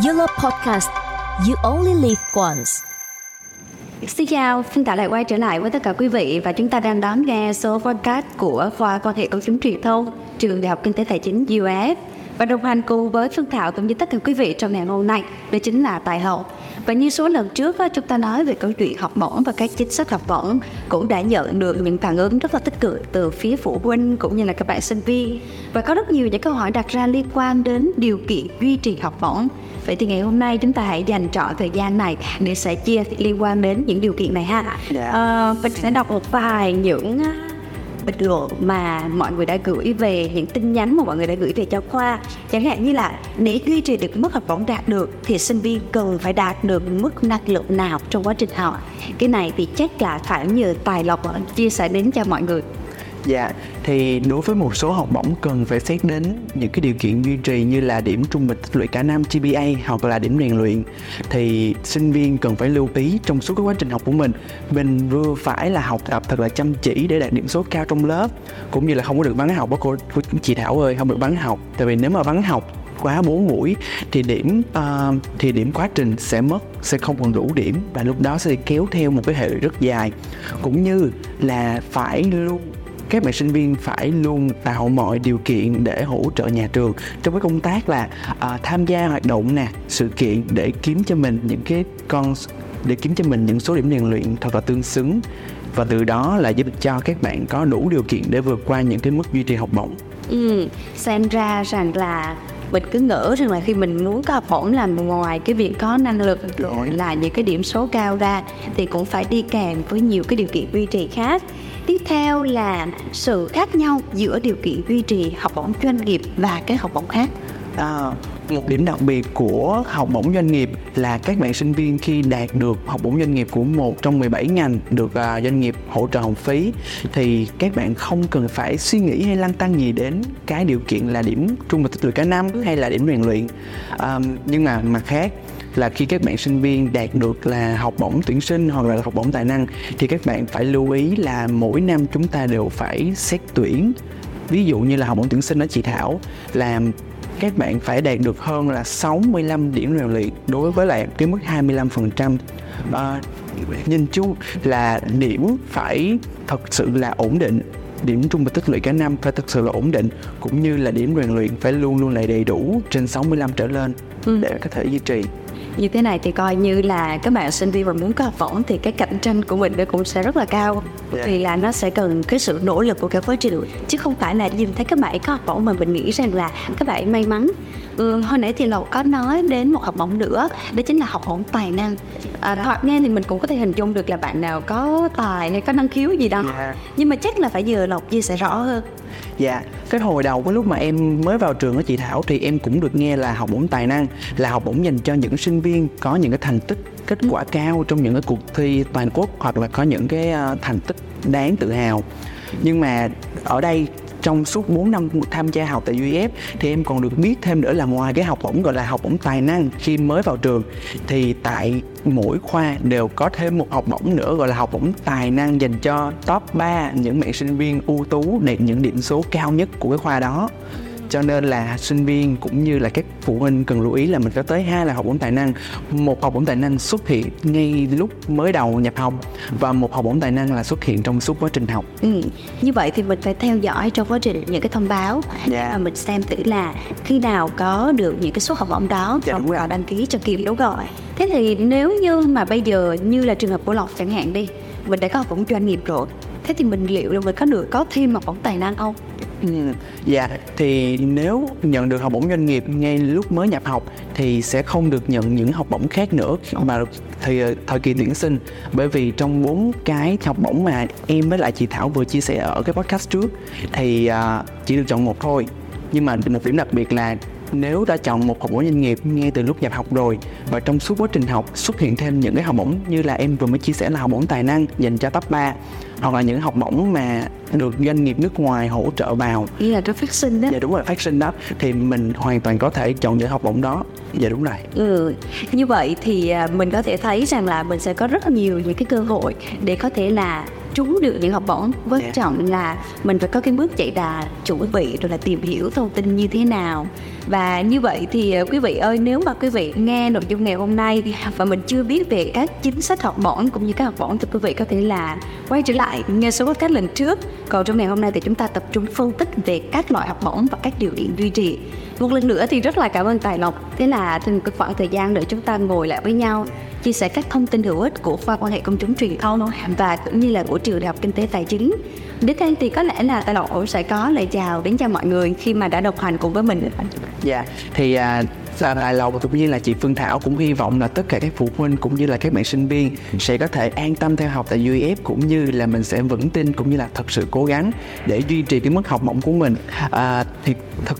Yellow Podcast. You only live once. Xin chào, xin chào lại quay trở lại với tất cả quý vị và chúng ta đang đón nghe số podcast của khoa quan hệ công chúng truyền thông trường Đại học Kinh tế Tài chính UF và đồng hành cùng với Phương Thảo cũng như tất cả quý vị trong ngày hôm nay đó chính là Tài Hậu. Và như số lần trước chúng ta nói về câu chuyện học bổng và các chính sách học bổng cũng đã nhận được những phản ứng rất là tích cực từ phía phụ huynh cũng như là các bạn sinh viên và có rất nhiều những câu hỏi đặt ra liên quan đến điều kiện duy trì học bổng Vậy thì ngày hôm nay chúng ta hãy dành trọn thời gian này để sẽ chia liên quan đến những điều kiện này ha. Dạ. Ờ, mình sẽ đọc một vài những à, bình luận mà mọi người đã gửi về những tin nhắn mà mọi người đã gửi về cho khoa. Chẳng hạn như là để duy trì được mức học bổng đạt được thì sinh viên cần phải đạt được mức năng lượng nào trong quá trình học? Cái này thì chắc là phải nhờ tài lộc ờ, chia sẻ đến cho mọi người. Dạ, thì đối với một số học bổng cần phải xét đến những cái điều kiện duy trì như là điểm trung bình tích lũy cả năm GPA hoặc là điểm rèn luyện thì sinh viên cần phải lưu ý trong suốt cái quá trình học của mình. Mình vừa phải là học tập thật là chăm chỉ để đạt điểm số cao trong lớp cũng như là không có được vắng học đó cô, cô chị Thảo ơi không được vắng học. Tại vì nếu mà vắng học quá 4 buổi thì điểm uh, thì điểm quá trình sẽ mất sẽ không còn đủ điểm và lúc đó sẽ kéo theo một cái hệ lụy rất dài. Cũng như là phải luôn các bạn sinh viên phải luôn tạo mọi điều kiện để hỗ trợ nhà trường trong cái công tác là à, tham gia hoạt động nè sự kiện để kiếm cho mình những cái con để kiếm cho mình những số điểm rèn luyện thật là tương xứng và từ đó là giúp cho các bạn có đủ điều kiện để vượt qua những cái mức duy trì học bổng. Ừ, xem ra rằng là mình cứ ngỡ rằng là khi mình muốn có học bổng là ngoài cái việc có năng lực rồi là những cái điểm số cao ra thì cũng phải đi kèm với nhiều cái điều kiện duy trì khác tiếp theo là sự khác nhau giữa điều kiện duy trì học bổng doanh nghiệp và cái học bổng khác. À, một điểm đặc biệt của học bổng doanh nghiệp là các bạn sinh viên khi đạt được học bổng doanh nghiệp của một trong 17 ngành được uh, doanh nghiệp hỗ trợ học phí thì các bạn không cần phải suy nghĩ hay lăn tăng gì đến cái điều kiện là điểm trung bình tích lũy cả năm hay là điểm rèn luyện. À, nhưng mà mặt khác là khi các bạn sinh viên đạt được là học bổng tuyển sinh hoặc là học bổng tài năng thì các bạn phải lưu ý là mỗi năm chúng ta đều phải xét tuyển. Ví dụ như là học bổng tuyển sinh ở chị Thảo làm các bạn phải đạt được hơn là 65 điểm rèn luyện đối với lại cái mức 25% à, nhìn chung là điểm phải thật sự là ổn định điểm trung bình tích lũy cả năm phải thật sự là ổn định cũng như là điểm rèn luyện phải luôn luôn là đầy đủ trên 65 trở lên để có thể duy trì như thế này thì coi như là các bạn sinh viên mà muốn có học bổng thì cái cạnh tranh của mình nó cũng sẽ rất là cao. Dạ. vì là nó sẽ cần cái sự nỗ lực của cả quá trình chứ không phải là nhìn thấy các bạn có học bổng mà mình nghĩ rằng là các bạn may mắn. Ừ, hồi nãy thì lộc có nói đến một học bổng nữa đó chính là học bổng tài năng. À, thoạt nghe thì mình cũng có thể hình dung được là bạn nào có tài hay có năng khiếu gì đó. Dạ. nhưng mà chắc là phải nhờ lộc chia sẻ rõ hơn. Dạ, cái hồi đầu cái lúc mà em mới vào trường ở chị Thảo thì em cũng được nghe là học bổng tài năng là học bổng dành cho những sinh viên có những cái thành tích, kết quả cao trong những cái cuộc thi toàn quốc hoặc là có những cái ờ, thành tích đáng tự hào. Nhưng mà ở đây trong suốt 4 năm tham gia học tại UF thì em còn được biết thêm nữa là ngoài cái học bổng gọi là học bổng tài năng khi mới vào trường thì tại mỗi khoa đều có thêm một học bổng nữa gọi là học bổng tài năng dành cho top 3 những bạn sinh viên ưu tú đạt những điểm số cao nhất của cái khoa đó cho nên là sinh viên cũng như là các phụ huynh cần lưu ý là mình có tới hai là học bổng tài năng một học bổng tài năng xuất hiện ngay lúc mới đầu nhập học và một học bổng tài năng là xuất hiện trong suốt quá trình học Ừ. Như vậy thì mình phải theo dõi trong quá trình những cái thông báo Dạ. và mình xem thử là khi nào có được những cái suất học bổng đó Dạ, đúng rồi. đăng ký cho kịp đúng rồi. Thế thì nếu như mà bây giờ như là trường hợp của Lộc chẳng hạn đi, mình đã có học bổng doanh nghiệp rồi. Thế thì mình liệu là mình có được có thêm học bổng tài năng không? Dạ, thì nếu nhận được học bổng doanh nghiệp ngay lúc mới nhập học thì sẽ không được nhận những học bổng khác nữa. Mà thì ờ, thời kỳ tuyển sinh bởi vì trong bốn cái học bổng mà em với lại chị Thảo vừa chia sẻ ở cái podcast trước thì ờ, chỉ được chọn một thôi. Nhưng mà một điểm đặc biệt là nếu đã chọn một học bổng doanh nghiệp ngay từ lúc nhập học rồi và trong suốt quá trình học xuất hiện thêm những cái học bổng như là em vừa mới chia sẻ là học bổng tài năng dành cho top 3 hoặc là những học bổng mà được doanh nghiệp nước ngoài hỗ trợ vào Nghĩa là cho phát sinh đó. dạ đúng rồi phát sinh đó thì mình hoàn toàn có thể chọn những học bổng đó dạ đúng rồi Ừ. Như vậy thì à, mình có thể thấy rằng là mình sẽ có rất nhiều những cái cơ hội để có thể là trúng được những học bổng. Quan Dạ. trọng là mình phải có cái bước chạy đà chuẩn bị rồi là tìm hiểu thông tin như thế nào. Và như vậy thì ờ, quý vị ơi nếu mà quý vị nghe nội dung ngày hôm nay và mình chưa biết về các chính sách học bổng cũng như các học bổng thì quý vị có thể là quay trở lại nghe số podcast lần trước. Còn trong ngày hôm nay thì chúng ta tập trung phân tích về các loại học bổng và các điều kiện duy trì một lần nữa thì rất là cảm ơn Tài Lộc. Thế là từng cái khoảng thời gian để chúng ta ngồi lại với nhau chia sẻ các thông tin hữu ích của khoa quan hệ công chúng truyền thông và cũng như là của trường đại học kinh tế tài chính. Đến đây thì có lẽ là Tài Lộc sẽ có lời chào đến cho mọi người khi mà đã đồng hành cùng với mình Dạ, thì à, à, Tài Lộc cũng như là chị Phương Thảo cũng hy vọng là tất cả các phụ huynh cũng như là các bạn sinh viên sẽ có thể an tâm theo học tại UF cũng như là mình sẽ vững tin cũng như là thật sự cố gắng để duy trì cái mức học bổng của mình. À, thì thực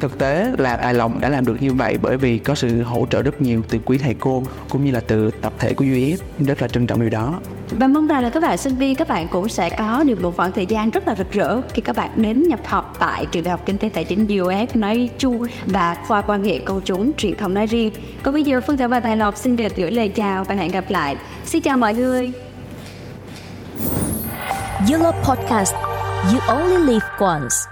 thực tế là Tài Lộc đã làm được như vậy bởi vì có sự hỗ trợ rất nhiều từ quý thầy cô cũng như là từ tập thể của UEF rất là trân trọng điều đó. và mong rằng là các bạn sinh viên các bạn cũng sẽ có được một khoảng thời gian rất là rực rỡ khi các bạn đến nhập học tại trường đại học kinh tế tài chính UF nói chung và khoa quan hệ công chúng truyền thông nói riêng còn bây giờ Phương Thảo và Tài Lộc xin được gửi lời chào và hẹn gặp lại xin chào mọi người You love podcast. You only live once.